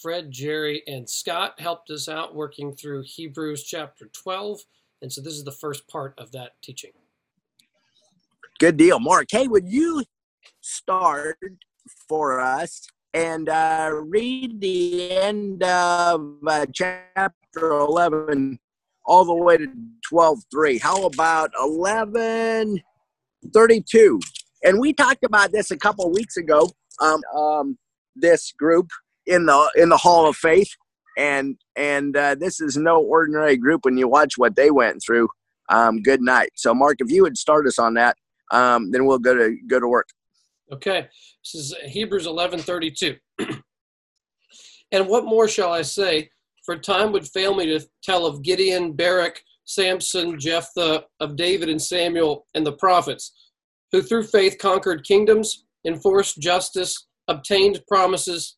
Fred, Jerry, and Scott helped us out working through Hebrews chapter 12. And so this is the first part of that teaching. Good deal, Mark. Hey, would you start for us and uh, read the end of uh, chapter 11 all the way to 12.3? How about 11.32? And we talked about this a couple weeks ago. Um, um, this group in the in the Hall of Faith, and and uh, this is no ordinary group. When you watch what they went through, um, good night. So, Mark, if you would start us on that, um, then we'll go to go to work. Okay, this is Hebrews eleven thirty two. and what more shall I say? For time would fail me to tell of Gideon, Barak, Samson, Jephthah, of David and Samuel, and the prophets, who through faith conquered kingdoms, enforced justice, obtained promises,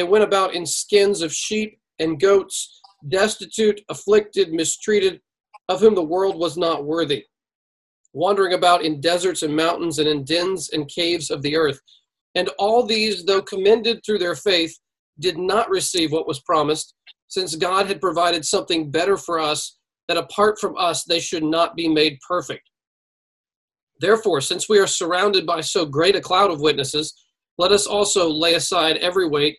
They went about in skins of sheep and goats, destitute, afflicted, mistreated, of whom the world was not worthy, wandering about in deserts and mountains and in dens and caves of the earth. And all these, though commended through their faith, did not receive what was promised, since God had provided something better for us, that apart from us they should not be made perfect. Therefore, since we are surrounded by so great a cloud of witnesses, let us also lay aside every weight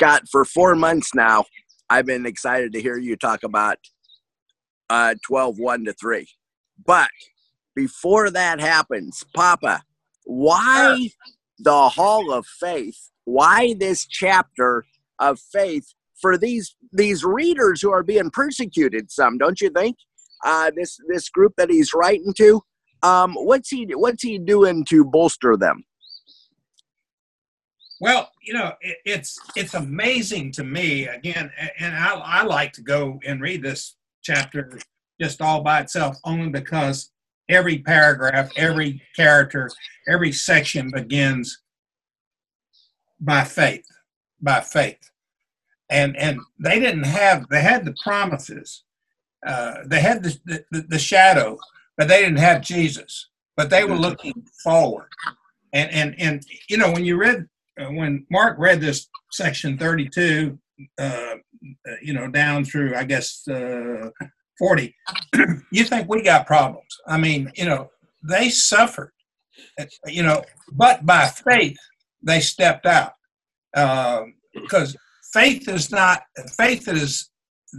Scott, for four months now, I've been excited to hear you talk about uh, 12 1 to 3. But before that happens, Papa, why the Hall of Faith? Why this chapter of faith for these these readers who are being persecuted? Some, don't you think? Uh, this this group that he's writing to, um, what's he what's he doing to bolster them? Well, you know, it, it's it's amazing to me again, and I, I like to go and read this chapter just all by itself, only because every paragraph, every character, every section begins by faith, by faith, and and they didn't have they had the promises, uh, they had the, the the shadow, but they didn't have Jesus, but they were looking forward, and and and you know when you read when Mark read this section 32, uh, you know, down through, I guess, uh, 40, you think we got problems. I mean, you know, they suffered, uh, you know, but by faith, they stepped out. Because um, faith is not, faith is,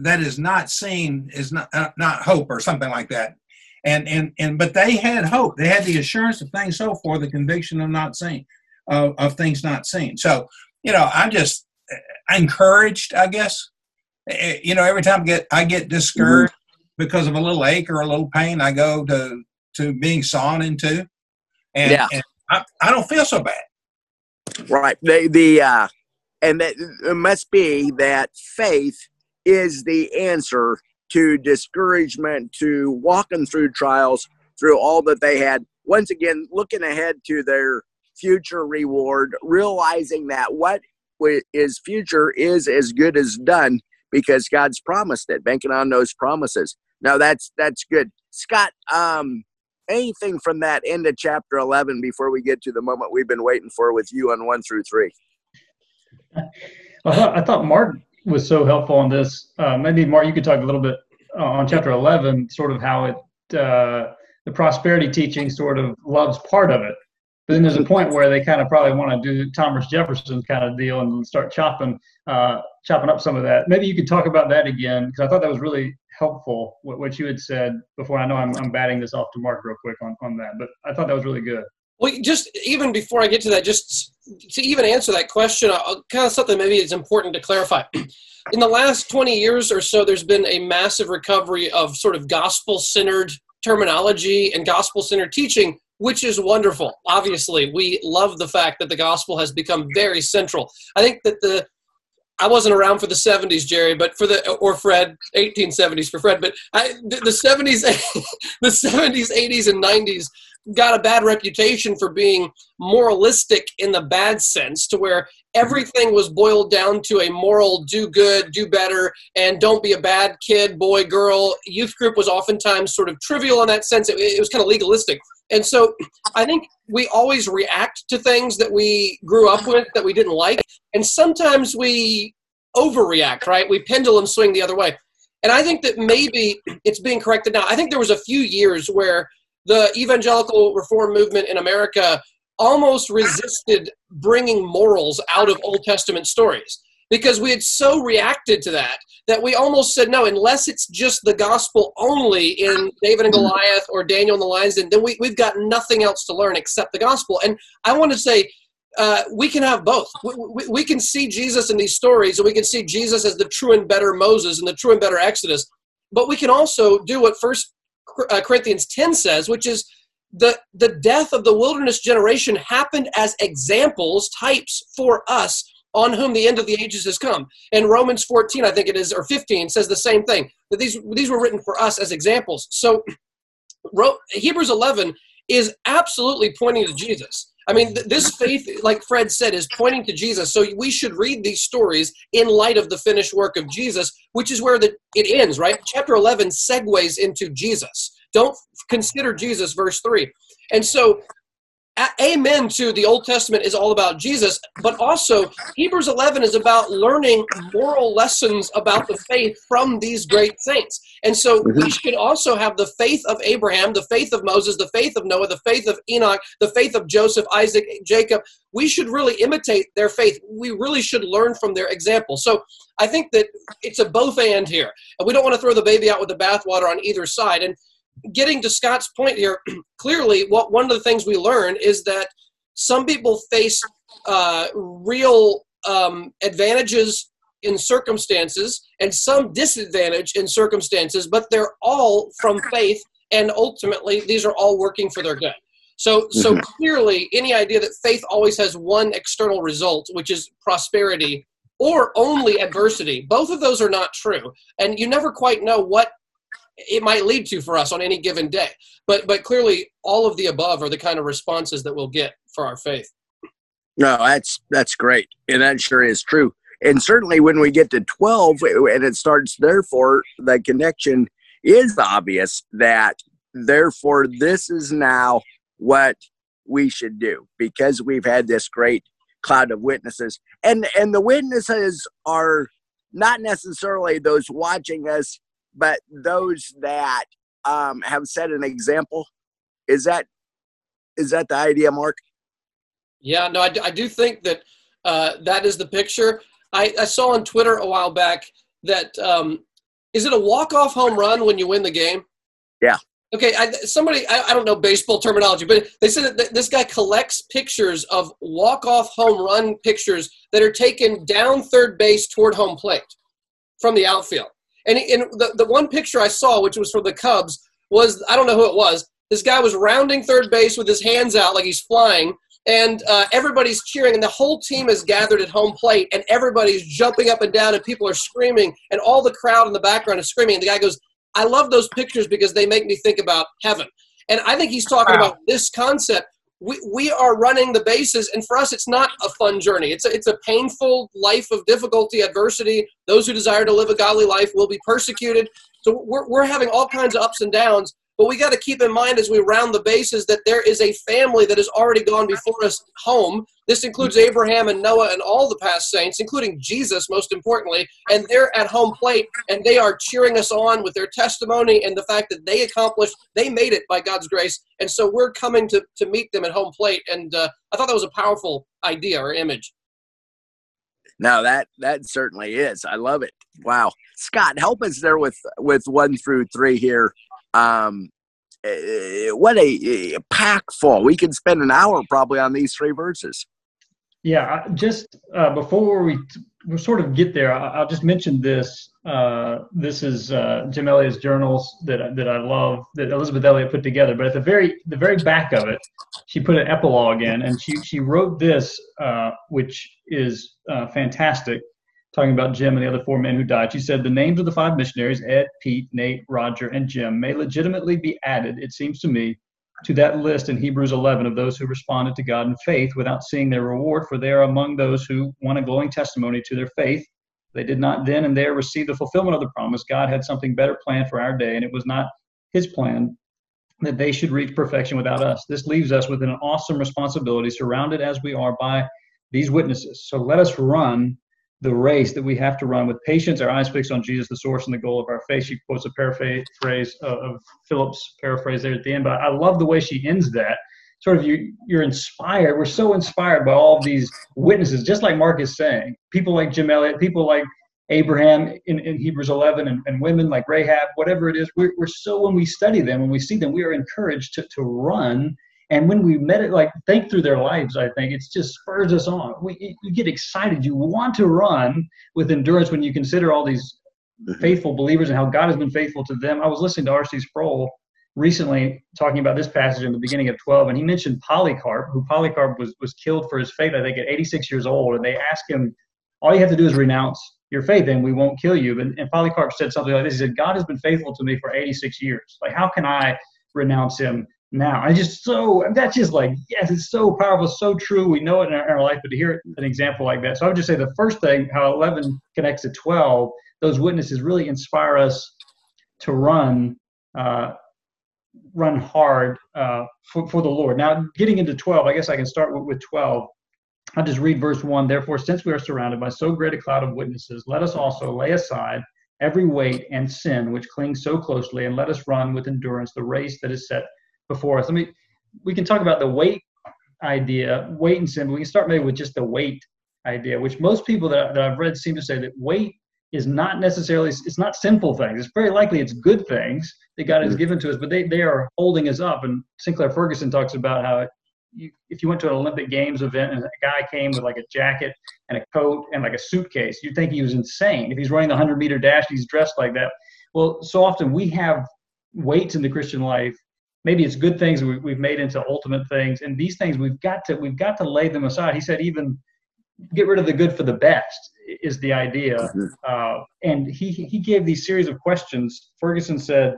that is not seen is not, uh, not hope or something like that. And, and, and, but they had hope. They had the assurance of things so for the conviction of not seen of, of things not seen. So, you know, I'm just encouraged, I guess. Eh, eh, you know, every time I get I get discouraged mm-hmm. because of a little ache or a little pain, I go to to being sawn into, and, yeah. and I, I don't feel so bad. Right. The the uh, and that it must be that faith is the answer to discouragement, to walking through trials, through all that they had. Once again, looking ahead to their future reward, realizing that what is future is as good as done because God's promised it, banking on those promises. Now that's that's good. Scott, um, anything from that end of chapter 11 before we get to the moment we've been waiting for with you on one through three? I thought, I thought Mark was so helpful on this. Uh, maybe Mark, you could talk a little bit on chapter 11, sort of how it, uh, the prosperity teaching sort of loves part of it, then there's a point where they kind of probably want to do Thomas Jefferson kind of deal and start chopping uh, chopping up some of that. Maybe you could talk about that again because I thought that was really helpful what, what you had said before. I know I'm, I'm batting this off to Mark real quick on, on that, but I thought that was really good. Well, just even before I get to that, just to even answer that question, I'll, kind of something maybe it's important to clarify. In the last 20 years or so, there's been a massive recovery of sort of gospel centered terminology and gospel centered teaching, which is wonderful. Obviously, we love the fact that the gospel has become very central. I think that the I wasn't around for the 70s, Jerry, but for the or Fred, 1870s for Fred, but I, the, the 70s, the 70s, 80s, and 90s got a bad reputation for being moralistic in the bad sense, to where everything was boiled down to a moral do good, do better, and don't be a bad kid, boy, girl. Youth group was oftentimes sort of trivial in that sense. It, it was kind of legalistic. And so I think we always react to things that we grew up with that we didn't like. And sometimes we overreact, right? We pendulum swing the other way. And I think that maybe it's being corrected now. I think there was a few years where the evangelical reform movement in America almost resisted bringing morals out of Old Testament stories because we had so reacted to that that we almost said no unless it's just the gospel only in david and goliath or daniel and the lions den then we, we've got nothing else to learn except the gospel. And i want to say uh, we can have both. We, we, we, can see jesus in these stories and we can see jesus as the true and better moses and the true and better exodus but we can also do what first Uh, corinthians 10 says which is the, the death of the wilderness generation happened as examples types for us on whom the end of the ages has come. And Romans 14, I think it is, or 15, says the same thing. That these these were written for us as examples. So Hebrews 11 is absolutely pointing to Jesus. I mean, this faith, like Fred said, is pointing to Jesus. So we should read these stories in light of the finished work of Jesus, which is where the, it ends, right? Chapter 11 segues into Jesus. Don't consider Jesus, verse 3. And so amen to the Old Testament is all about Jesus, but also Hebrews 11 is about learning moral lessons about the faith from these great saints. And so we mm-hmm. should also have the faith of Abraham, the faith of Moses, the faith of Noah, the faith of Enoch, the faith of Joseph, Isaac, Jacob. We should really imitate their faith. We really should learn from their example. So I think that it's a both and here. And we don't want to throw the baby out with the bathwater on either side. And getting to Scott's point here, clearly, what one of the things we learn is that some people face uh, real um, advantages in circumstances and some disadvantage in circumstances, but they're all from faith, and ultimately, these are all working for their good. So, so mm-hmm. clearly, any idea that faith always has one external result, which is prosperity, or only adversity, both of those are not true. And you never quite know what it might lead to for us on any given day. But but clearly, all of the above are the kind of responses that we'll get for our faith. No, that's that's great, and that sure is true. And certainly, when we get to twelve, and it starts, therefore, the connection is obvious that therefore this is now what we should do because we've had this great cloud of witnesses and and the witnesses are not necessarily those watching us but those that um, have set an example is that is that the idea mark? Yeah no i, I do think that uh, that is the picture. I, I, saw on twitter a while back that um, is it a walk-off home run when you win the game? Yeah. Okay I, somebody I, I don't know baseball terminology but they said that this guy collects pictures of walk-off home run pictures that are taken down third base toward home plate from the outfield and, and the, the one picture I saw, which was from the Cubs, was I don't know who it was. This guy was rounding third base with his hands out like he's flying, and uh, everybody's cheering, and the whole team is gathered at home plate, and everybody's jumping up and down, and people are screaming, and all the crowd in the background is screaming. And the guy goes, I love those pictures because they make me think about heaven. And I think he's talking wow. about this concept we, we are running the bases and for us it's not a fun journey. It's a, it's a painful life of difficulty adversity. Those who desire to live a godly life will be persecuted. So we're, we're having all kinds of ups and downs But we got to keep in mind as we round the bases that there is a family that has already gone before us home. This includes Abraham and Noah and all the past saints, including Jesus, most importantly. And they're at home plate and they are cheering us on with their testimony and the fact that they accomplished, they made it by God's grace. And so we're coming to, to meet them at home plate. And uh, I thought that was a powerful idea or image. No, that that certainly is. I love it. Wow, Scott, help us there with with one through three here. Um, uh, what a, a pack full. We could spend an hour probably on these three verses. Yeah, just uh, before we, we sort of get there, I'll just mention this. Uh, this is uh, Jim Elliot's journals that that I love that Elisabeth Elliot put together. But at the very the very back of it, she put an epilogue in, and she she wrote this, uh, which is uh, fantastic, talking about Jim and the other four men who died. She said the names of the five missionaries, Ed, Pete, Nate, Roger, and Jim, may legitimately be added, it seems to me, to that list in Hebrews 11 of those who responded to God in faith without seeing their reward, for they are among those who won a glowing testimony to their faith. They did not then and there receive the fulfillment of the promise. God had something better planned for our day, and it was not his plan that they should reach perfection without us. This leaves us with an awesome responsibility, surrounded as we are by these witnesses. So let us run the race that we have to run with patience, our eyes fixed on Jesus, the source and the goal of our faith. She quotes a paraphrase of Phillips' paraphrase there at the end, but I love the way she ends that. Sort of you, you're inspired. We're so inspired by all these witnesses, just like Mark is saying. People like Jim Elliot, people like Abraham in, in Hebrews 11, and, and women like Rahab, whatever it is. We're, we're so, when we study them, when we see them, we are encouraged to, to run and when we met it, like think through their lives, I think it's just spurs us on. We, you get excited. You want to run with endurance when you consider all these mm-hmm. faithful believers and how God has been faithful to them. I was listening to R.C. Sproul recently talking about this passage in the beginning of 12, and he mentioned Polycarp, who Polycarp was, was killed for his faith, I think, at 86 years old. And they asked him, All you have to do is renounce your faith, and we won't kill you. And, and Polycarp said something like this He said, God has been faithful to me for 86 years. Like, how can I renounce him now. I just so that's just like yes, it's so powerful, so true. We know it in our, in our, life, but to hear an example like that. So I would just say the first thing, how eleven connects to twelve, those witnesses really inspire us to run, uh, run hard uh, for, for the Lord. Now, getting into twelve, I guess I can start with, with twelve. I'll just read verse one. Therefore, since we are surrounded by so great a cloud of witnesses, let us also lay aside every weight and sin which clings so closely, and let us run with endurance the race that is set before us. I mean, we can talk about the weight idea, weight and sin, but we can start maybe with just the weight idea, which most people that, that I've read seem to say that weight is not necessarily it's not sinful things. It's very likely it's good things that God has mm. given to us, but they, they are holding us up. And Sinclair Ferguson talks about how you, if you went to an Olympic Games event and a guy came with like a jacket and a coat and like a suitcase, you'd think he was insane. If he's running the 100 meter dash, he's dressed like that. Well, so often we have weights in the Christian life maybe it's good things we, we've made into ultimate things. And these things we've got to we've got to lay them aside. He said even get rid of the good for the best is the idea. Mm-hmm. uh, and he he gave these series of questions. Ferguson said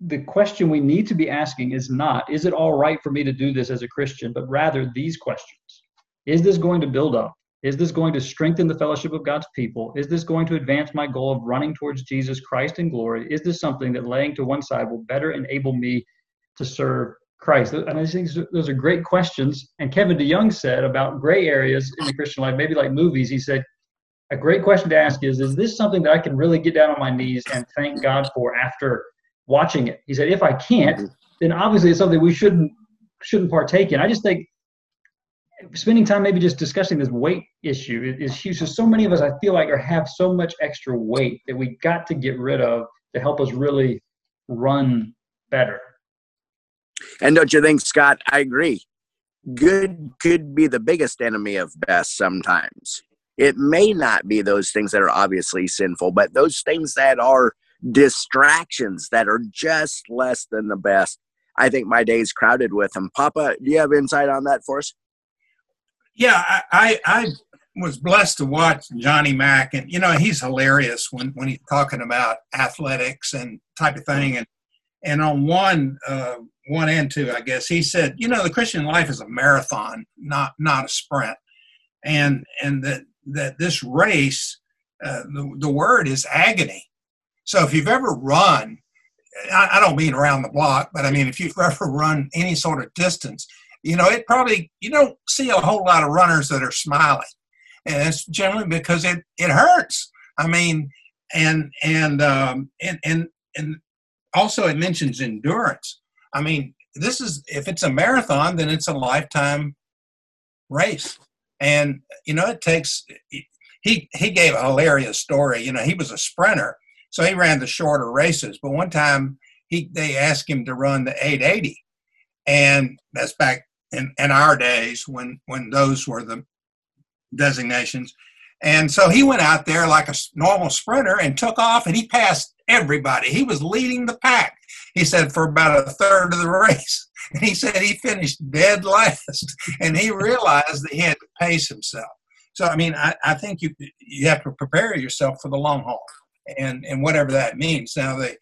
the question we need to be asking is not is it all right for me to do this as a christian but rather these questions. Is this going to build up is this going to strengthen the fellowship of God's people? Is this going to advance my goal of running towards Jesus Christ in glory? Is this something that laying to one side will better enable me to serve Christ? And I think those are great questions. And Kevin DeYoung said about gray areas in the Christian life, maybe like movies, he said, a great question to ask is, is this something that I can really get down on my knees and thank God for after watching it? He said, if I can't, mm-hmm. then obviously it's something we shouldn't shouldn't partake in. I just think spending time maybe just discussing this weight issue is huge. So, so many of us, I feel like, are have so much extra weight that we got to get rid of to help us really run better. And don't you think, Scott? I agree. Good could be the biggest enemy of best sometimes. It may not be those things that are obviously sinful, but those things that are distractions that are just less than the best. I think my day's crowded with them. Papa, do you have insight on that for us? Yeah, I, I, I was blessed to watch Johnny Mack, and you know he's hilarious when when he's talking about athletics and type of thing, and and on one uh, one and two, I guess he said, you know, the Christian life is a marathon, not not a sprint, and and that that this race, uh, the the word is agony. So if you've ever run, I, I don't mean around the block, but I mean if you've ever run any sort of distance, you know, it probably you don't see a whole lot of runners that are smiling, and it's generally because it it hurts. I mean, and and um, and and and also it mentions endurance. I mean, this is if it's a marathon, then it's a lifetime race, and you know it takes. He he gave a hilarious story. You know, he was a sprinter, so he ran the shorter races. But one time he they asked him to run the 880, and that's back in, in our days when when those were the designations. And so he went out there like a normal sprinter and took off, and he passed everybody. He was leading the pack. He said for about a third of the race, and he said he finished dead last, and he realized that he had to pace himself. So I mean, I, I think you you have to prepare yourself for the long haul, and and whatever that means. Now, the,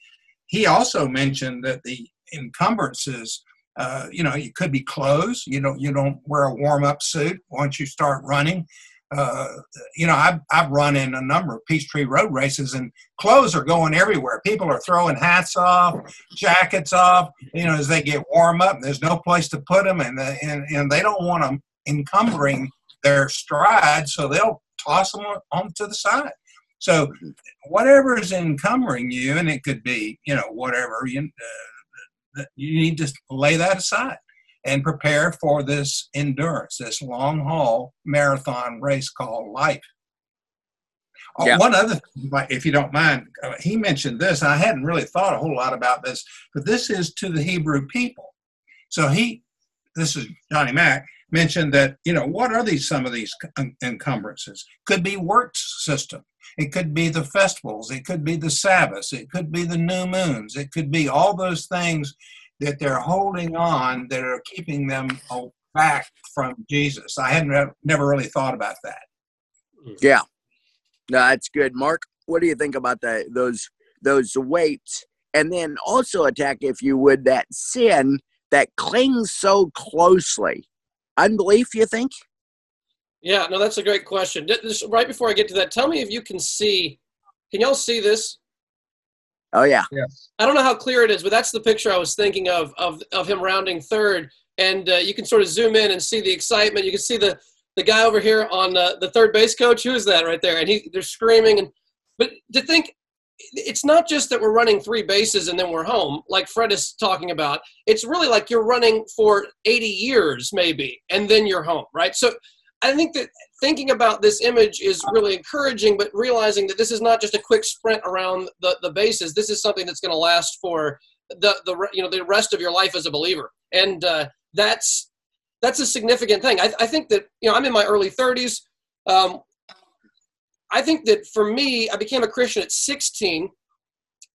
he also mentioned that the encumbrances uh, you know, it could be clothes. You don't you don't wear a warm up suit once you start running. Uh, you know, I've I've run in a number of Peachtree Road races, and clothes are going everywhere. People are throwing hats off, jackets off. You know, as they get warm up, there's no place to put them, and and and they don't want them encumbering their stride, so they'll toss them on, on to the side. So, whatever is encumbering you, and it could be, you know, whatever you. Uh, you need to lay that aside and prepare for this endurance, this long haul marathon race called life. Oh, yeah. One other, if you don't mind, uh, he mentioned this. I hadn't really thought a whole lot about this, but this is to the Hebrew people. So he, this is Johnny Mack, mentioned that you know what are these some of these encumbrances? Could be work system. It could be the festivals. It could be the Sabbaths. It could be the new moons. It could be all those things that they're holding on that are keeping them back from Jesus. I hadn't never really thought about that. Mm-hmm. Yeah, no, that's good. Mark, what do you think about that? Those those weights, and then also attack, if you would, that sin that clings so closely. Unbelief, you think? Yeah, no, that's a great question. Just right before I get to that, tell me if you can see. Can y'all see this? Oh yeah. Yes. I don't know how clear it is, but that's the picture I was thinking of of of him rounding third, and uh, you can sort of zoom in and see the excitement. You can see the the guy over here on uh, the third base coach. Who is that right there? And he they're screaming and but to think it's not just that we're running three bases and then we're home, like Fred is talking about. It's really like you're running for 80 years, maybe, and then you're home, right? So I think that thinking about this image is really encouraging, but realizing that this is not just a quick sprint around the, the bases. This is something that's going to last for the, the you know the rest of your life as a believer, and uh, that's that's a significant thing. I, I, think that you know I'm in my early 30s. Um, I think that for me, I became a Christian at 16,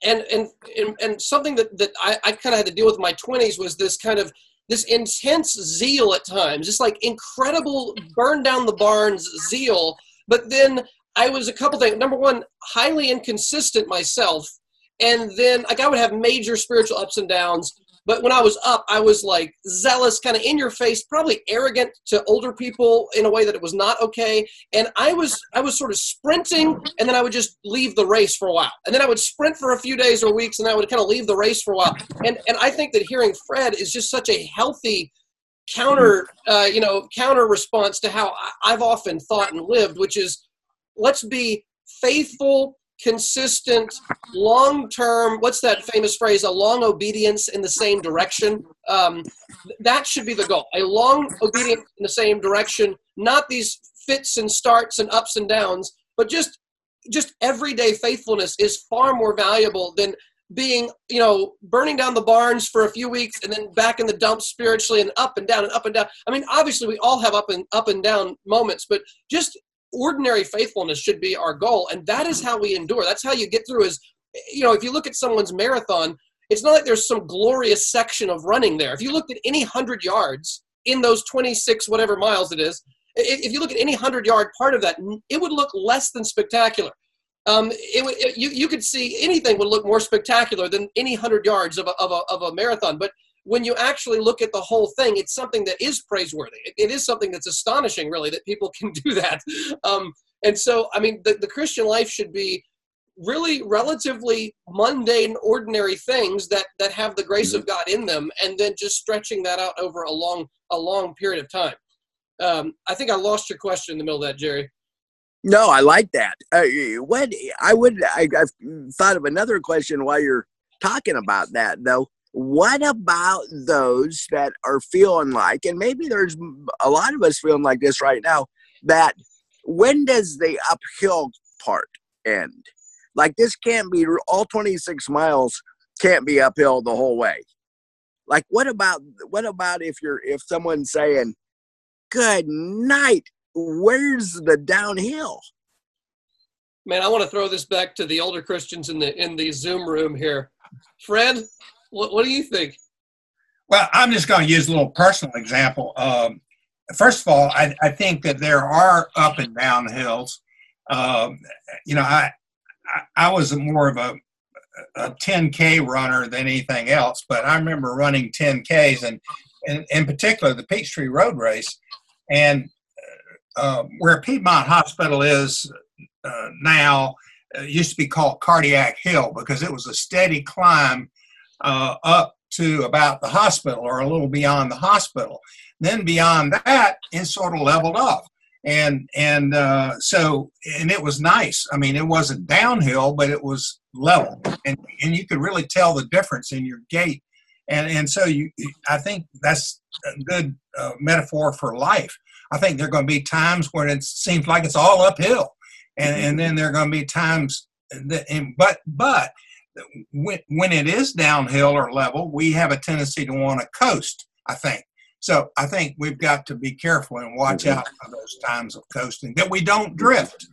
and and and, and something that that I, I kind of had to deal with in my 20s was this kind of this intense zeal at times, just like incredible mm-hmm. burn down the barns zeal. But then I was a couple things. Number one, highly inconsistent myself. And then like I would have major spiritual ups and downs. But when I was up, I was like zealous, kind of in your face, probably arrogant to older people in a way that it was not okay. And I was I was sort of sprinting, and then I would just leave the race for a while. And then I would sprint for a few days or weeks, and I would kind of leave the race for a while. And and I think that hearing Fred is just such a healthy counter uh, you know counter response to how I've often thought and lived, which is let's be faithful consistent, long term, what's that famous phrase, a long obedience in the same direction? Um, that should be the goal. A long obedience in the same direction, not these fits and starts and ups and downs, but just just everyday faithfulness is far more valuable than being you know burning down the barns for a few weeks and then back in the dumps spiritually and up and down and up and down i mean obviously we all have up and up and down moments but just ordinary faithfulness should be our goal and that is how we endure. That's how you get through is you know if you look at someone's marathon it's not like there's some glorious section of running there. If you looked at any 100 yards in those 26 whatever miles it is if you look at any 100 yard part of that it would look less than spectacular. Um, it, it, you, you could see anything would look more spectacular than any 100 yards of a, of a, of a marathon but when you actually look at the whole thing, it's something that is praiseworthy. it, it is something that's astonishing, really, that people can do that. Um, and so, I mean, the, the Christian life should be really relatively mundane, ordinary things that that have the grace of God in them, and then just stretching that out over a long a long period of time. Um, I think I lost your question in the middle of that, Jerry. No, I like that. Uh, what I would, I, I've thought of another question while you're talking about that, though. What about those that are feeling like, and maybe there's a lot of us feeling like this right now, that when does the uphill part end? Like this can't be all 26 miles can't be uphill the whole way. Like what about what about if you're if someone's saying, "Good night, where's the downhill?" Man, I want to throw this back to the older Christians in the in the Zoom room here. Fred, what, what do you think? Well, I'm just going to use a little personal example. Um, first of all, I, I, think that there are up and down hills. Um, you know, I, I, was more of a, a 10K runner than anything else, but I remember running 10Ks and, and in particular the Peachtree Road Race. And uh, where Piedmont Hospital is uh, now, uh, used to be called Cardiac Hill because it was a steady climb uh, up to about the hospital or a little beyond the hospital. Then beyond that, it sort of leveled off. And and uh, so and it was nice. I mean, it wasn't downhill, but it was level, and and you could really tell the difference in your gait. And and so you, I think that's a good uh, metaphor for life. I think there are going to be times when it seems like it's all uphill, and and then there are going to be times that, and, but but when, when it is downhill or level, we have a tendency to want to coast, I think. So I think we've got to be careful and watch mm-hmm. out for those times of coasting that we don't drift,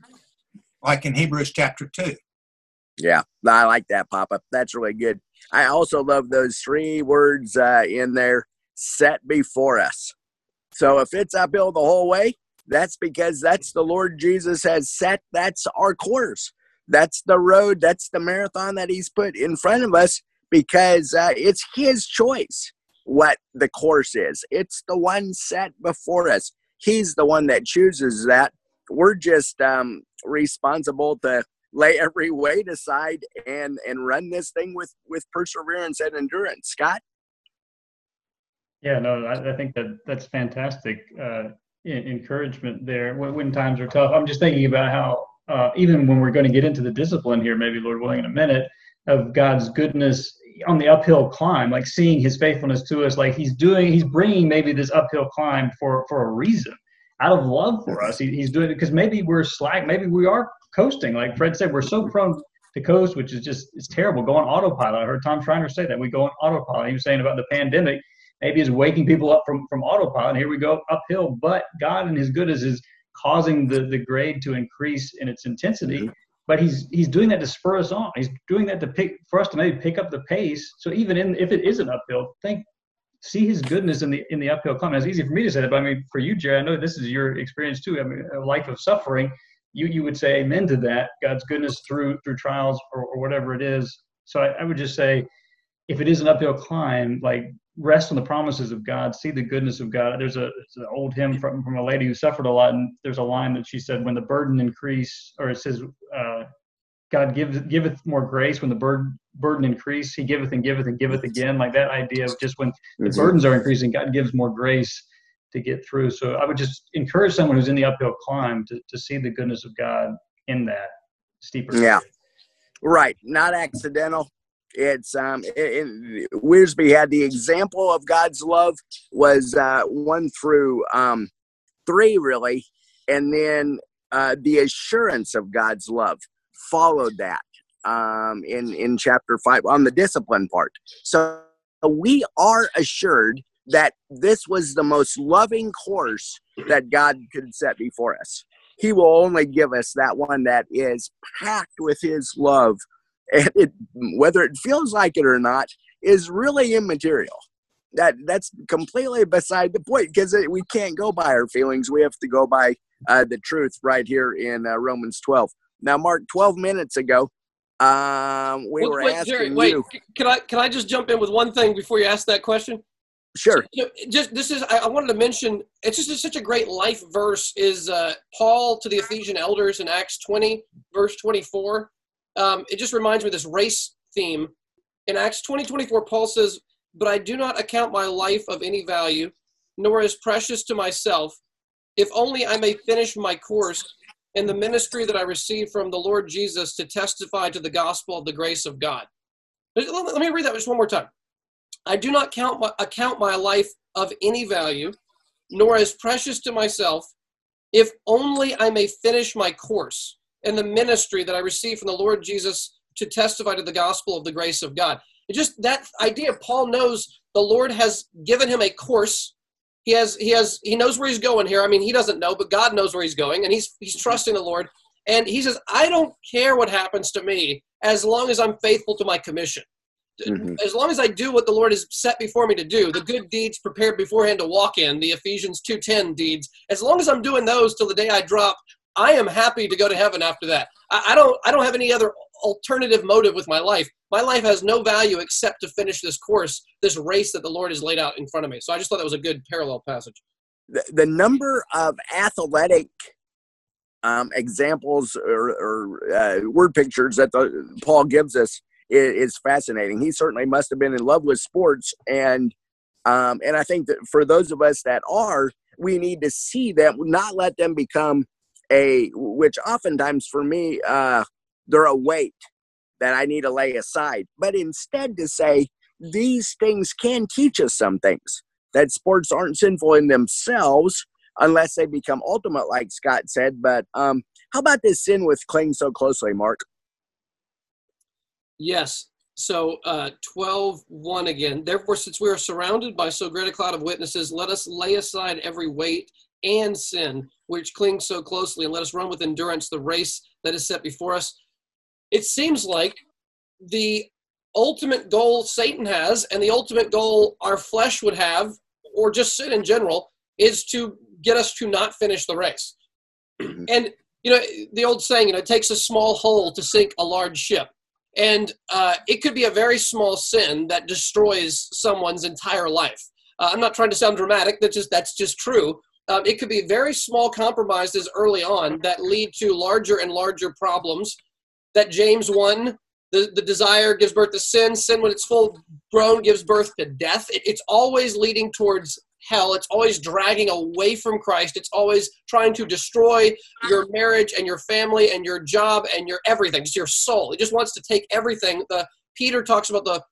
like in Hebrews chapter 2. Yeah, I like that, Papa. That's really good. I also love those three words uh, in there set before us. So if it's uphill the whole way, that's because that's the Lord Jesus has set. That's our course that's the road, that's the marathon that he's put in front of us because uh, it's his choice what the course is. It's the one set before us. He's the one that chooses that. We're just um, responsible to lay every weight aside and and run this thing with with perseverance and endurance. Scott. Yeah, no, I, I think that that's fantastic uh, encouragement there when, when times are tough. I'm just thinking about how uh, even when we're going to get into the discipline here, maybe Lord willing, in a minute, of God's goodness on the uphill climb, like seeing His faithfulness to us, like He's doing, He's bringing maybe this uphill climb for for a reason, out of love for us. He, he's doing it because maybe we're slack, maybe we are coasting. Like Fred said, we're so prone to coast, which is just it's terrible. Go on autopilot. I heard Tom Schreiner say that we go on autopilot. He was saying about the pandemic, maybe is waking people up from from autopilot. And here we go uphill, but God and His goodness is causing the, the grade to increase in its intensity. Mm-hmm. But he's he's doing that to spur us on. He's doing that to pick for us to maybe pick up the pace. So even in if it is an uphill, think see his goodness in the in the uphill climb. It's easy for me to say that, but I mean for you, Jerry, I know this is your experience too. I mean, a life of suffering. You you would say amen to that. God's goodness through through trials or, or whatever it is. So I, I would just say, if it is an uphill climb, like rest on the promises of God, see the goodness of God. There's a an old hymn from, from a lady who suffered a lot, and there's a line that she said, "When the burden increase," or it says, uh, "God giveth giveth more grace when the burden burden increase. He giveth and giveth and giveth again." Like that idea of just when the mm-hmm. burdens are increasing, God gives more grace to get through. So I would just encourage someone who's in the uphill climb to to see the goodness of God in that steeper. Yeah. Right, not accidental, it's um, it, it, Wiersbe had the example of God's love was uh, one through um, three really, and then uh, the assurance of God's love followed that um, in in chapter five on the discipline part. So we are assured that this was the most loving course that God could set before us. He will only give us that one that is packed with His love and it, whether it feels like it or not is really immaterial. That that's completely beside the point because we can't go by our feelings. We have to go by uh, the truth right here in uh, romans 12 now mark 12 minutes ago um, we wait, were wait, asking Jerry, wait, you can i can i just jump in with one thing before you ask that question? Sure. So, just this is I, I, wanted to mention it's just it's such a great life verse is uh, paul to the ephesian elders in acts 20 verse 24 um, it just reminds me of this race theme. In Acts 20 24, Paul says, But I do not account my life of any value, nor as precious to myself, if only I may finish my course in the ministry that I received from the Lord Jesus to testify to the gospel of the grace of God. Let me read that just one more time. I do not count my, account my life of any value, nor as precious to myself, if only I may finish my course in the ministry that I received from the Lord Jesus to testify to the gospel of the grace of God. It just that idea, Paul knows the Lord has given him a course. He has he has he knows where he's going here. I mean, he doesn't know, but God knows where he's going, and he's he's trusting the Lord. And he says, I don't care what happens to me as long as I'm faithful to my commission. Mm-hmm. As long as I do what the Lord has set before me to do, the good deeds prepared beforehand to walk in, the Ephesians 2:10 deeds, as long as I'm doing those till the day I drop, I am happy to go to heaven after that. I, I don't I don't have any other alternative motive with my life. My life has no value except to finish this course, this race that the Lord has laid out in front of me. So I just thought that was a good parallel passage. The, the number of athletic um, examples or, or uh, word pictures that the, Paul gives us is, is, fascinating. He certainly must have been in love with sports, and um, and I think that for those of us that are, we need to see them, not let them become a which oftentimes for me uh, they're a weight that I need to lay aside, but instead to say these things can teach us some things that sports aren't sinful in themselves unless they become ultimate, like Scott said. But um, how about this sin with cling so closely, Mark? Yes. So uh, 12 1 again. Therefore, since we are surrounded by so great a cloud of witnesses, let us lay aside every weight and sin which clings so closely, and let us run with endurance the race that is set before us. It seems like the ultimate goal Satan has, and the ultimate goal our flesh would have, or just sin in general, is to get us to not finish the race. Mm-hmm. And you know the old saying, you know, it takes a small hole to sink a large ship, and uh, it could be a very small sin that destroys someone's entire life. Uh, I'm not trying to sound dramatic. That's just that's just true um, it could be very small compromises early on that lead to larger and larger problems. That James 1, the, the desire gives birth to sin. Sin, when it's full grown, gives birth to death. It, it's always leading towards hell. It's always dragging away from Christ. It's always trying to destroy your marriage and your family and your job and your everything, just your soul. It just wants to take everything. The Peter talks about the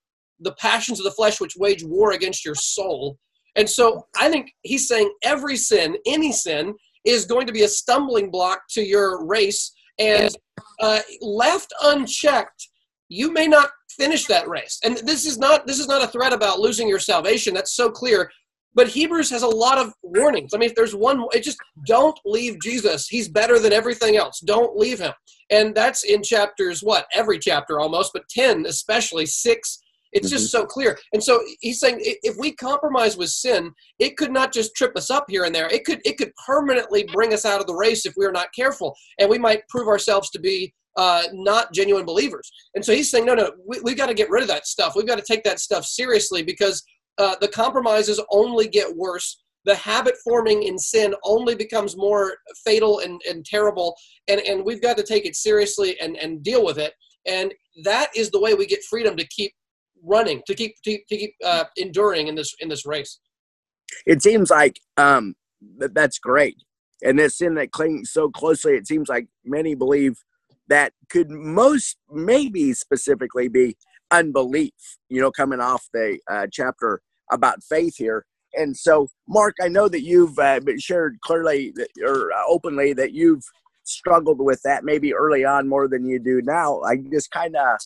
the passions of the flesh which wage war against your soul. And so I think he's saying every sin, any sin, is going to be a stumbling block to your race. And uh, left unchecked, you may not finish that race. And this is not this is not a threat about losing your salvation. That's so clear. But Hebrews has a lot of warnings. I mean, if there's one, it just don't leave Jesus. He's better than everything else. Don't leave him. And that's in chapters what every chapter almost, but ten especially six it's just mm-hmm. so clear. And so he's saying if we compromise with sin, it could not just trip us up here and there. It could it could permanently bring us out of the race if we are not careful, and we might prove ourselves to be uh, not genuine believers. And so he's saying, no, no, we, we've got to get rid of that stuff. We've got to take that stuff seriously because uh, the compromises only get worse. The habit forming in sin only becomes more fatal and, and terrible. And, and we've got to take it seriously and, and deal with it. And that is the way we get freedom to keep running to keep to, to keep uh, enduring in this in this race. It seems like um, that that's great, and this sin that clings so closely. It seems like many believe that could most maybe specifically be unbelief. You know, coming off the uh, chapter about faith here. And so, Mark, I know that you've uh, shared clearly that, or uh, openly that you've struggled with that maybe early on more than you do now. I just kind of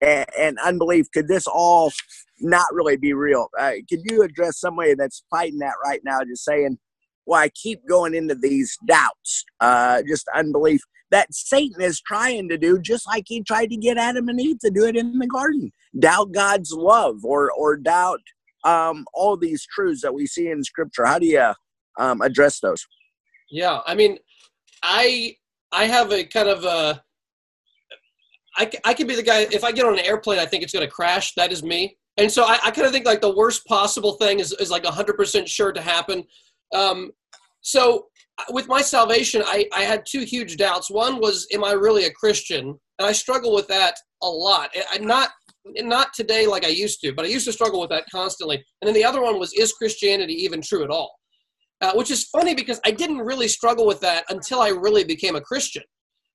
and, and unbelief. Could this all not really be real? Uh, could you address somebody that's fighting that right now, just saying, well, I keep going into these doubts, uh, just unbelief that Satan is trying to do, just like he tried to get Adam and Eve to do it in the garden. Doubt God's love or, or doubt um, all these truths that we see in Scripture. How do you um, address those? Yeah, I mean, I I have a kind of a I, I could be the guy if i get on an airplane i think it's going to crash that is me and so i, I kind of think like the worst possible thing is, is like 100% sure to happen um, so with my salvation, I, I had two huge doubts. One was, am I really a Christian? And I struggle with that a lot. I, not not today like I used to, but I used to struggle with that constantly. And then the other one was, is Christianity even true at all? Uh, which is funny because I didn't really struggle with that until I really became a Christian.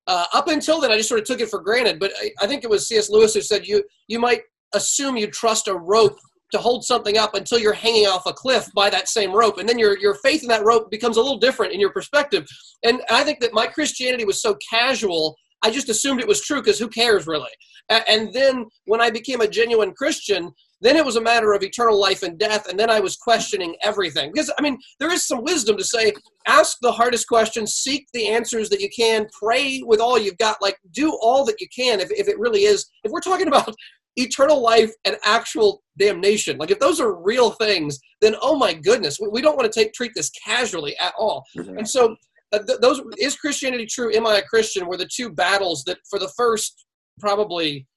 Uh, up until then, I just sort of took it for granted. But I, I think it was C.S. Lewis who said you you might assume you trust a rope to hold something up until you're hanging off a cliff by that same rope and then your your faith in that rope becomes a little different in your perspective and i think that my christianity was so casual i just assumed it was true because who cares really and then when i became a genuine christian then it was a matter of eternal life and death and then i was questioning everything because i mean there is some wisdom to say ask the hardest questions seek the answers that you can pray with all you've got like do all that you can if, if it really is if we're talking about eternal life and actual damnation. Like if those are real things, then oh my goodness, we, we don't want to take treat this casually at all. Mm-hmm. And so uh, th- those is Christianity true? Am I a Christian? Were the two battles that for the first probably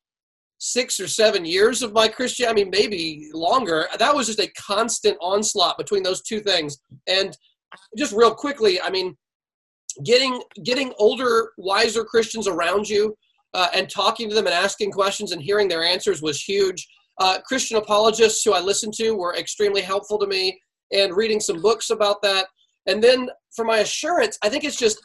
six or seven years of my Christian, I mean maybe longer. That was just a constant onslaught between those two things. And just real quickly, I mean, getting getting older, wiser Christians around you uh, and talking to them and asking questions and hearing their answers was huge. Uh, Christian apologists who I listened to were extremely helpful to me, and reading some books about that. And then for my assurance, I think it's just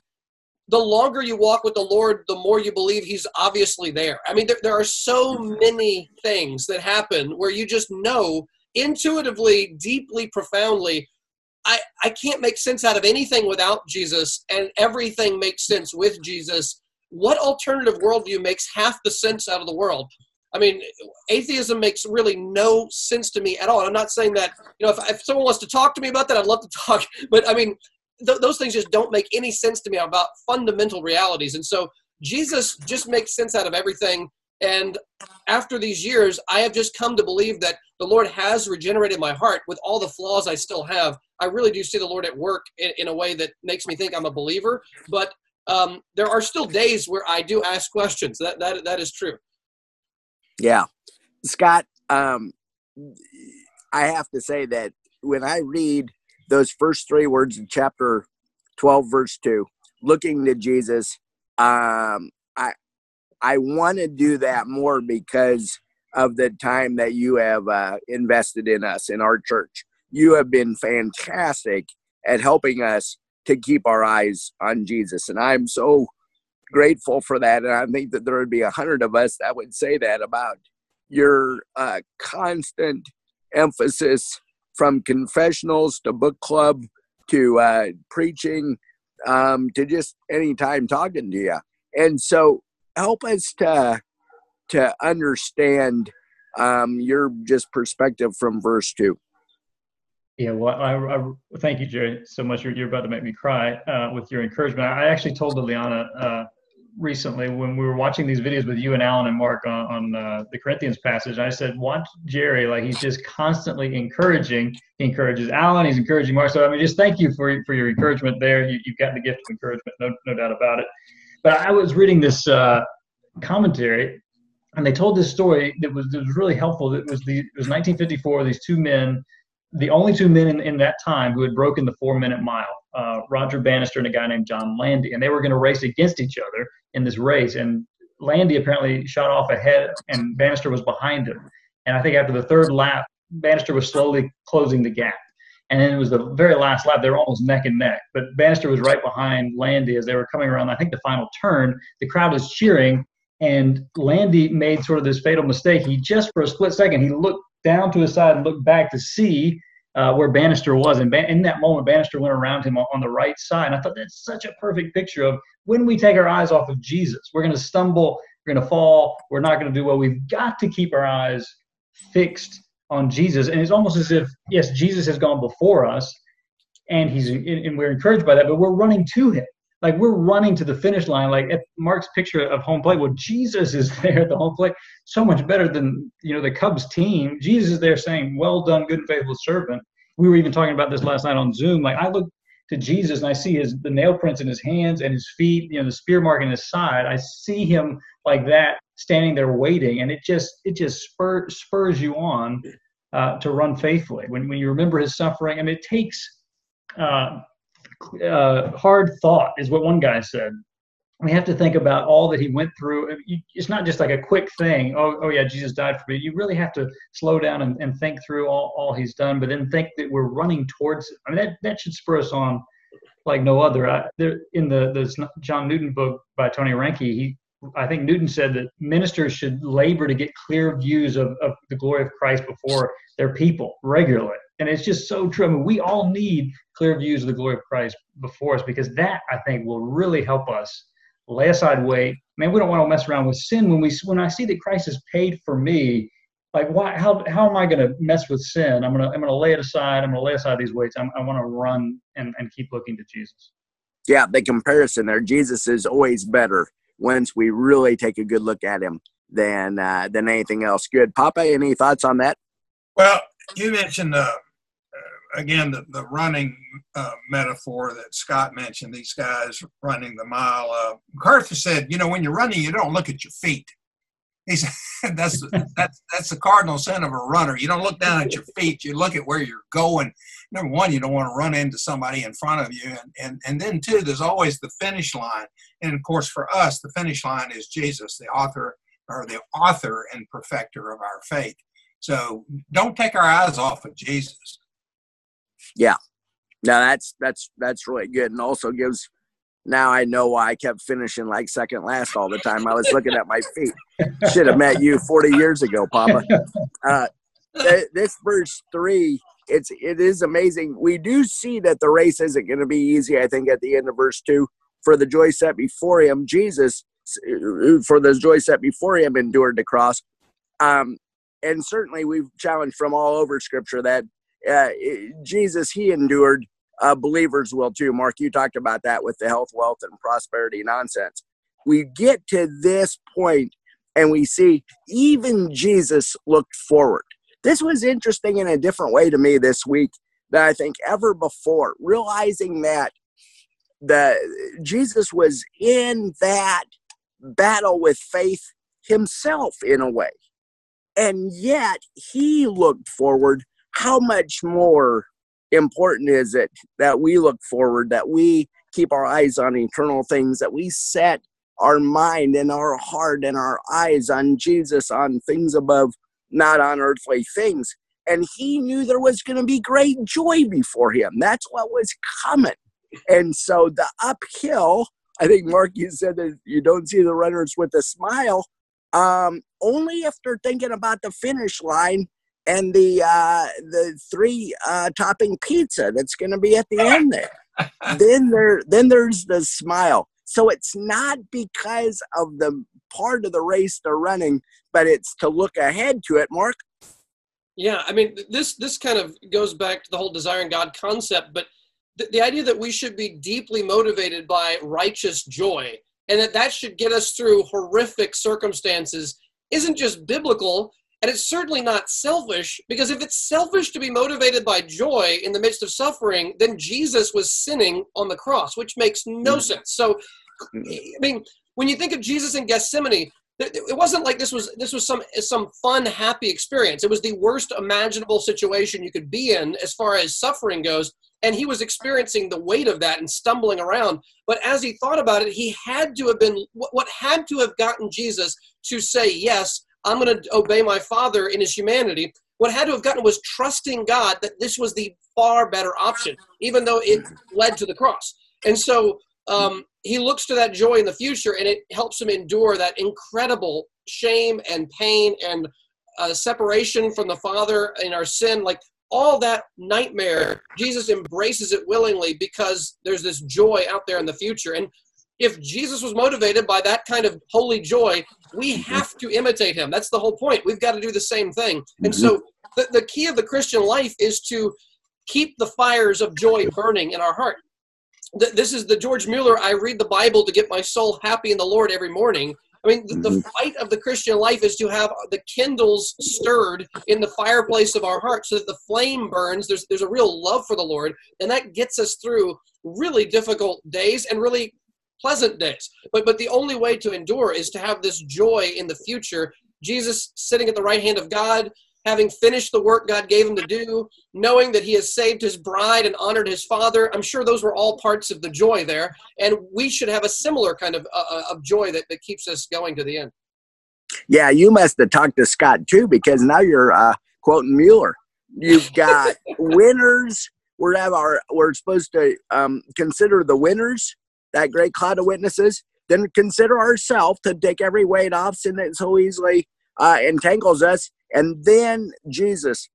the longer you walk with the Lord, the more you believe He's obviously there. I mean, there, there are so many things that happen where you just know intuitively, deeply, profoundly. I, I can't make sense out of anything without Jesus, and everything makes sense with Jesus what alternative worldview makes half the sense out of the world? I mean, atheism makes really no sense to me at all. I'm not saying that, you know, if, if someone wants to talk to me about that, I'd love to talk. But I mean, th- those things just don't make any sense to me about fundamental realities. And so Jesus just makes sense out of everything. And after these years, I have just come to believe that the Lord has regenerated my heart with all the flaws I still have. I really do see the Lord at work in, in a way that makes me think I'm a believer. But um, there are still days where I do ask questions. That that that is true. Yeah, Scott. Um, I have to say that when I read those first three words in chapter twelve, verse two, looking to Jesus, um, I I want to do that more because of the time that you have uh, invested in us in our church. You have been fantastic at helping us to keep our eyes on Jesus. And I'm so grateful for that. And I think that there would be a hundred of us that would say that about your uh, constant emphasis from confessionals to book club to uh, preaching um, to just any time talking to you. And so help us to to understand um, your just perspective from verse two. Yeah, well, I, I, thank you, Jerry, so much. You're, you're about to make me cry uh, with your encouragement. I actually told Liliana uh, recently when we were watching these videos with you and Alan and Mark on, on uh, the Corinthians passage. I said, watch Jerry, like he's just constantly encouraging. He encourages Alan, he's encouraging Mark. So I mean, just thank you for for your encouragement there. You, have got the gift of encouragement, no, no doubt about it. But I was reading this uh, commentary, and they told this story that was that was really helpful. It was the it was 1954. These two men the only two men in, in that time who had broken the four minute mile, uh, Roger Bannister and a guy named John Landy. And they were going to race against each other in this race. And Landy apparently shot off ahead, and Bannister was behind him. And I think after the third lap, Bannister was slowly closing the gap. And then it was the very last lap, they were almost neck and neck. But Bannister was right behind Landy as they were coming around, I think, the final turn. The crowd was cheering, and Landy made sort of this fatal mistake. He just for a split second, he looked down to his side and looked back to see uh, where Bannister was. And in that moment, Bannister went around him on, on the right side. And I thought that's such a perfect picture of when we take our eyes off of Jesus, we're going to stumble, we're going to fall, we're not going to do well. We've got to keep our eyes fixed on Jesus. And it's almost as if, yes, Jesus has gone before us and he's and we're encouraged by that, but we're running to him like we're running to the finish line. Like at Mark's picture of home plate, well, Jesus is there at the home plate, so much better than you know the Cubs team. Jesus is there saying, "Well done, good and faithful servant." We were even talking about this last night on Zoom. Like I look to Jesus and I see his the nail prints in his hands and his feet, you know, the spear mark in his side. I see him like that, standing there waiting, and it just it just spur, spurs you on uh, to run faithfully. When when you remember his suffering, I mean, it takes. Uh, uh, hard thought, is what one guy said. We have to think about all that he went through. It's not just like a quick thing. Oh, oh yeah, Jesus died for me. You really have to slow down and, and think through all, all he's done, but then think that we're running towards it. I mean, that, that should spur us on like no other. I, there, in the, the John Newton book by Tony Reinke, he I think Newton said that ministers should labor to get clear views of, of the glory of Christ before their people regularly. And it's just so true. I mean, we all need clear views of the glory of Christ before us because that I think will really help us lay aside weight. Man, we don't want to mess around with sin when we when I see that Christ has paid for me. Like, why? How how am I going to mess with sin? I'm gonna I'm gonna lay it aside. I'm gonna lay aside these weights. I'm, I want to run and and keep looking to Jesus. Yeah, the comparison there. Jesus is always better once we really take a good look at him than uh, than anything else. Good, Papa. Any thoughts on that? Well, you mentioned uh, again the, the running uh, metaphor that Scott mentioned. These guys running the mile. Uh, MacArthur said, you know, when you're running, you don't look at your feet. He said that's that's that's the cardinal sin of a runner. You don't look down at your feet. You look at where you're going. Number one, you don't want to run into somebody in front of you, and and and then two, there's always the finish line. And of course, for us, the finish line is Jesus, the author or the author and perfecter of our faith. So don't take our eyes off of Jesus. Yeah. No, that's that's that's really good, and also gives. Now I know why I kept finishing like second last all the time. I was looking at my feet. Should have met you 40 years ago, Papa. Uh, this verse three, it's it is amazing. We do see that the race isn't going to be easy. I think at the end of verse two, for the joy set before him, Jesus, for the joy set before him, endured the cross. Um, and certainly we've challenged from all over Scripture that uh, Jesus, he endured. Uh, believers will too. Mark, you talked about that with the health, wealth, and prosperity nonsense. We get to this point and we see even Jesus looked forward. This was interesting in a different way to me this week than I think ever before, realizing that the Jesus was in that battle with faith himself in a way. And yet he looked forward how much more important is it that we look forward, that we keep our eyes on eternal things, that we set our mind and our heart and our eyes on Jesus, on things above, not on earthly things. And he knew there was going to be great joy before him. That's what was coming. And so the uphill, I think, Mark, you said that you don't see the runners with a smile. Um, only if they're thinking about the finish line and the uh, the three uh, topping pizza that's going to be at the end there. then there then there's the smile. So it's not because of the part of the race they're running, but it's to look ahead to it. Mark. Yeah, I mean this this kind of goes back to the whole desiring God concept, but the, the idea that we should be deeply motivated by righteous joy and that that should get us through horrific circumstances isn't just biblical and it's certainly not selfish because if it's selfish to be motivated by joy in the midst of suffering, then Jesus was sinning on the cross, which makes no mm. sense. So, I mean, when you think of Jesus in Gethsemane, it wasn't like this was this was some some fun happy experience it was the worst imaginable situation you could be in as far as suffering goes and he was experiencing the weight of that and stumbling around but as he thought about it he had to have been what had to have gotten jesus to say yes I'm going to obey my father in his humanity. What had to have gotten was trusting God that this was the far better option, even though it led to the cross. And so um, he looks to that joy in the future, and it helps him endure that incredible shame and pain and uh, separation from the Father in our sin. Like all that nightmare, Jesus embraces it willingly because there's this joy out there in the future. And if Jesus was motivated by that kind of holy joy, we mm-hmm. have to imitate him. That's the whole point. We've got to do the same thing. And so mm-hmm. the, the key of the Christian life is to keep the fires of joy burning in our heart. This is the George Mueller, I read the Bible to get my soul happy in the Lord every morning. I mean, the, the mm-hmm. fight of the Christian life is to have the kindles stirred in the fireplace of our heart so that the flame burns. There's, there's a real love for the Lord, and that gets us through really difficult days and really pleasant days. But but the only way to endure is to have this joy in the future. Jesus sitting at the right hand of God, having finished the work God gave him to do, knowing that he has saved his bride and honored his father. I'm sure those were all parts of the joy there. And we should have a similar kind of, uh, uh of joy that, that keeps us going to the end. Yeah, you must have talked to Scott too, because now you're uh, quoting Mueller. You've got winners. We're have our we're supposed to um, consider the winners, that great cloud of witnesses. Then consider ourselves to take every weight off sin that so easily uh, entangles us, and then Jesus.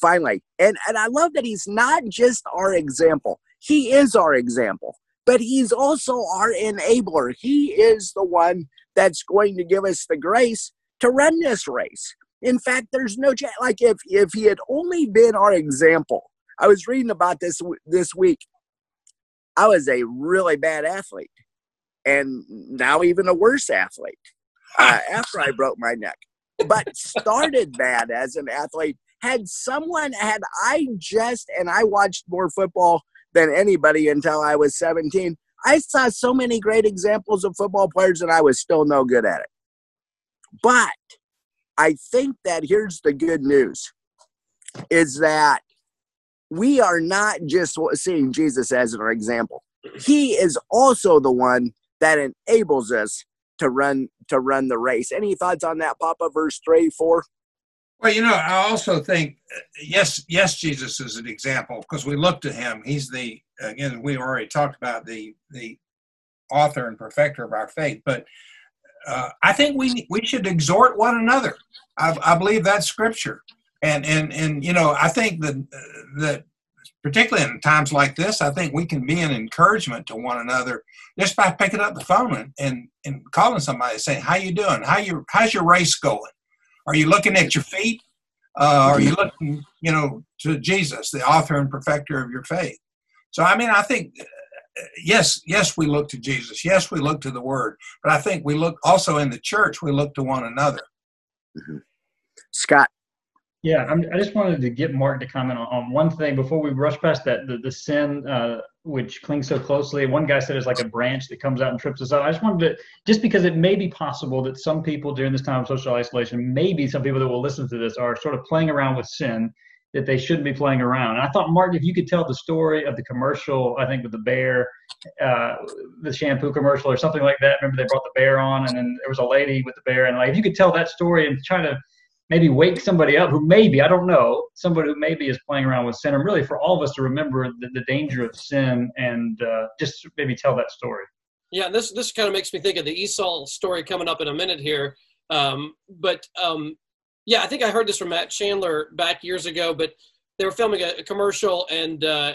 Finally, and and I love that he's not just our example; he is our example, but he's also our enabler. He is the one that's going to give us the grace to run this race. In fact, there's no chance. Like if if he had only been our example, I was reading about this this week. I was a really bad athlete, and now even a worse athlete uh, after I broke my neck. But started bad as an athlete. Had someone had I just and I watched more football than anybody until I was 17. I saw so many great examples of football players, and I was still no good at it. But I think that here's the good news is that we are not just seeing Jesus as our example. He is also the one that enables us to run to run the race. Any thoughts on that, Papa? Verse three, four. Well, you know, I also think yes, yes, Jesus is an example because we look to him. He's the again we already talked about the the author and perfecter of our faith, but uh, I think we we should exhort one another. I, I believe that's scripture, and and and you know I think that that particularly in times like this, I think we can be an encouragement to one another just by picking up the phone and and, and calling somebody saying, "How you doing? How you how's your race going? Are you looking at your feet? Uh, are you looking, you know, to Jesus, the author and perfecter of your faith?" So I mean, I think yes, yes, we look to Jesus. Yes, we look to the Word. But I think we look also in the church. We look to one another. Mm-hmm. Scott. Yeah, I'm, i just wanted to get Mark to comment on, on, one thing before we rush past that. The, the sin uh, which clings so closely. One guy said it's like a branch that comes out and trips us up. I just wanted to, just because it may be possible that some people during this time of social isolation, maybe some people that will listen to this are sort of playing around with sin that they shouldn't be playing around. And I thought, Mark, if you could tell the story of the commercial, I think with the bear, uh, the shampoo commercial or something like that. Remember they brought the bear on, and then there was a lady with the bear, and like if you could tell that story and try to maybe wake somebody up who maybe I don't know somebody who maybe is playing around with sin, and really for all of us to remember the, the danger of sin and uh, just maybe tell that story. Yeah, this this kind of makes me think of the Esau story coming up in a minute here. Um, but um, yeah, I think I heard this from Matt Chandler back years ago, but they were filming a, a commercial and uh,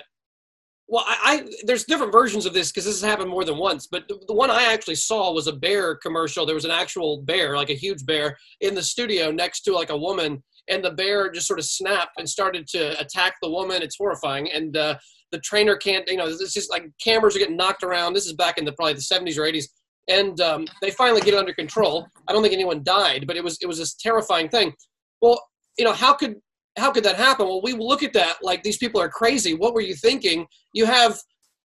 well, I, I, there's different versions of this because this has happened more than once. But the, the, one I actually saw was a bear commercial. There was an actual bear, like a huge bear, in the studio next to like a woman, and the bear just sort of snapped and started to attack the woman. It's horrifying, and uh, the trainer can't. You know, it's just like cameras are getting knocked around. This is back in the probably the 70s or 80s and um, they finally get it under control. I don't think anyone died, but it was it was this terrifying thing. Well, you know, how could how could that happen? Well, we look at that like these people are crazy. What were you thinking? You have,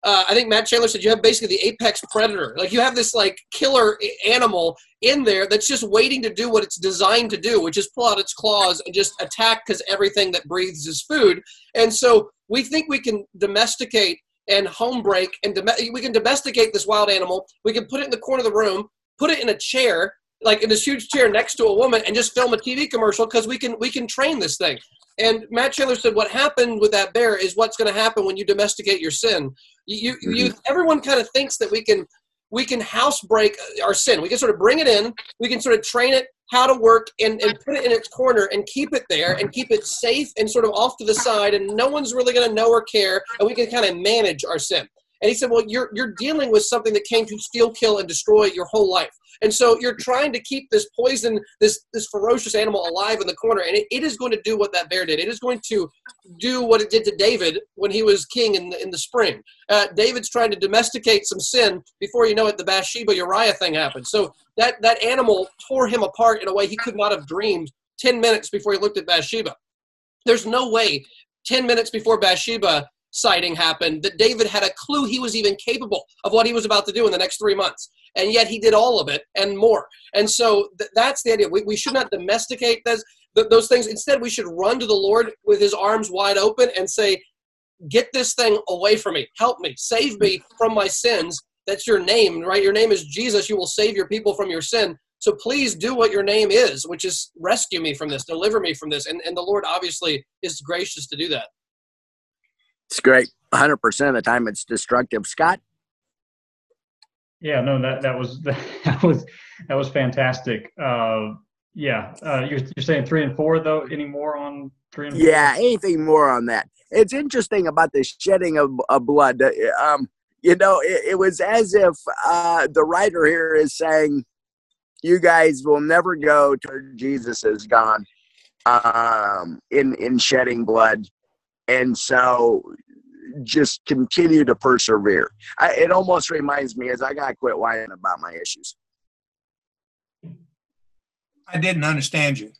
uh, I think Matt Chandler said you have basically the apex predator. Like you have this like killer animal in there that's just waiting to do what it's designed to do, which is pull out its claws and just attack because everything that breathes is food. And so we think we can domesticate and home break and dom- we can domesticate this wild animal. We can put it in the corner of the room, put it in a chair, like in this huge chair next to a woman, and just film a TV commercial because we can we can train this thing. And Matt Chandler said, "What happened with that bear is what's going to happen when you domesticate your sin. You, you, you mm-hmm. everyone kind of thinks that we can we can house break our sin. We can sort of bring it in. We can sort of train it how to work and, and put it in its corner and keep it there and keep it safe and sort of off to the side and no one's really going to know or care and we can kind of manage our sin and he said well you're you're dealing with something that came to steal kill and destroy your whole life and so you're trying to keep this poison, this this ferocious animal alive in the corner, and it, it is going to do what that bear did. It is going to do what it did to David when he was king in the, in the spring. Uh, David's trying to domesticate some sin. Before you know it, the Bathsheba Uriah thing happened. So that that animal tore him apart in a way he could not have dreamed ten minutes before he looked at Bathsheba. There's no way 10 minutes before Bathsheba sighting happened that David had a clue he was even capable of what he was about to do in the next three months and yet he did all of it and more. And so th- that's the idea. We, we should not domesticate this. th- those things. Instead, we should run to the Lord with his arms wide open and say, Get this thing away from me. Help me. Save me from my sins. That's your name, right? Your name is Jesus. You will save your people from your sin. So please do what your name is, which is rescue me from this, deliver me from this. And, and the Lord obviously is gracious to do that. It's great. 100% of the time it's destructive. Scott? Yeah, no, that, that was, that was, that was fantastic. Uh, yeah. Uh, you're, you're saying three and four though, any more on three and four? Yeah, anything more on that. It's interesting about the shedding of, of blood. Uh, Um, you know, it, it was as if uh, the writer here is saying, you guys will never go to Jesus is gone um, in, in shedding blood. And so just continue to persevere. I, it almost reminds me as I got to quit whining about my issues. I didn't understand you.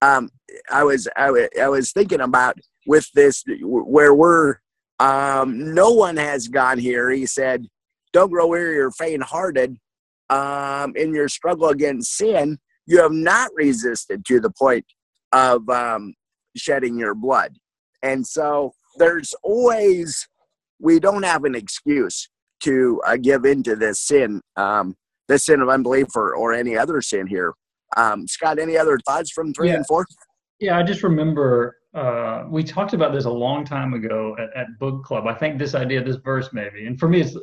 Um, I was I was was thinking about with this where we're um, no one has gone here. He said, "Don't grow weary or faint-hearted um, in your struggle against sin. You have not resisted to the point of um, shedding your blood." And so there's always we don't have an excuse to uh, give into this sin, um, this sin of unbelief or, or any other sin here. Um, Scott, any other thoughts from three Yeah. and four? Yeah, I just remember uh, we talked about this a long time ago at, at book club. I think this idea, this verse, maybe, and for me, it's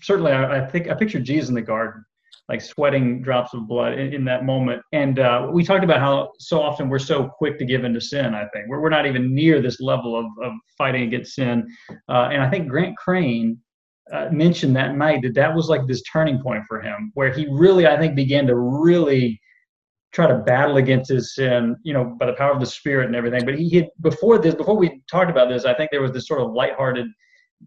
certainly I, I think I picture Jesus in the garden, like sweating drops of blood in, in that moment. And uh, we talked about how so often we're so quick to give into sin. I think we're we're not even near this level of of fighting against sin. Uh, and I think Grant Crane. Uh, mentioned that night that that was like this turning point for him, where he really, I think, began to really try to battle against his sin, you know, by the power of the spirit and everything. But he had before this, before we talked about this, I think there was this sort of lighthearted,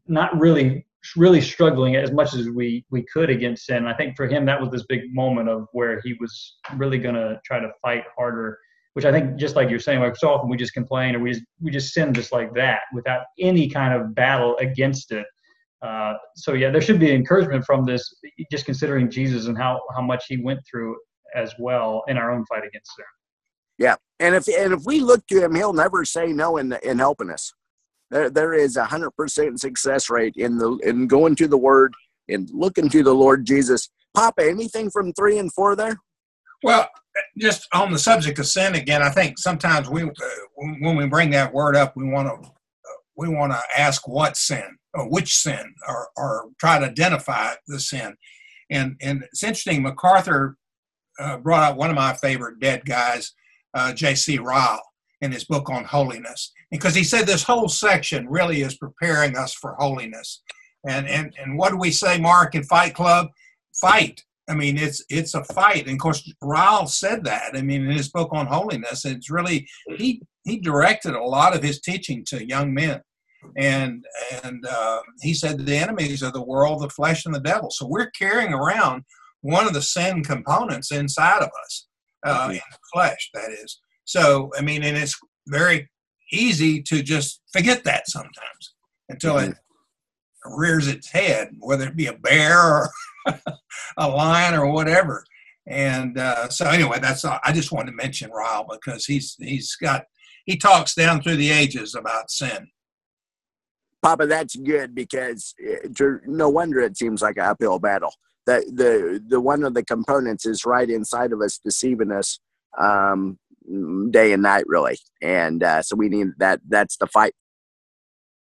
not really, really struggling as much as we we could against sin. I think for him that was this big moment of where he was really going to try to fight harder. Which I think, just like you're saying, like so often we just complain or we just, we just sin just like that without any kind of battle against it. Uh, so yeah, there should be encouragement from this, just considering Jesus and how how much he went through as well in our own fight against sin. Yeah, and if and if we look to him, he'll never say no in in helping us. There there is a hundred percent success rate in the in going to the Word and looking to the Lord Jesus. Papa, anything from three and four there? Well, just on the subject of sin again, I think sometimes we, uh, when we bring that word up, we want to we want to ask what sin or which sin, or, or try to identify the sin. And and it's interesting. MacArthur uh, brought out one of my favorite dead guys, uh, J.C. Ryle, in his book on holiness, because he said this whole section really is preparing us for holiness. And and and what do we say, Mark, in Fight Club? Fight. I mean, it's it's a fight, and of course, Ryle said that. I mean, in his book on holiness, it's really he he directed a lot of his teaching to young men, and and uh, he said the enemies of the world, the flesh, and the devil. So we're carrying around one of the sin components inside of us, uh, in the flesh, that is. So I mean, and it's very easy to just forget that sometimes until it rears its head, whether it be a bear or a lion or whatever. And uh, so anyway, that's all. I just wanted to mention Ryle because he's he's got he talks down through the ages about sin. Papa, that's good because uh, to, no wonder it seems like an uphill battle. The the the one of the components is right inside of us, deceiving us um, day and night, really. And uh, so we need that. That's the fight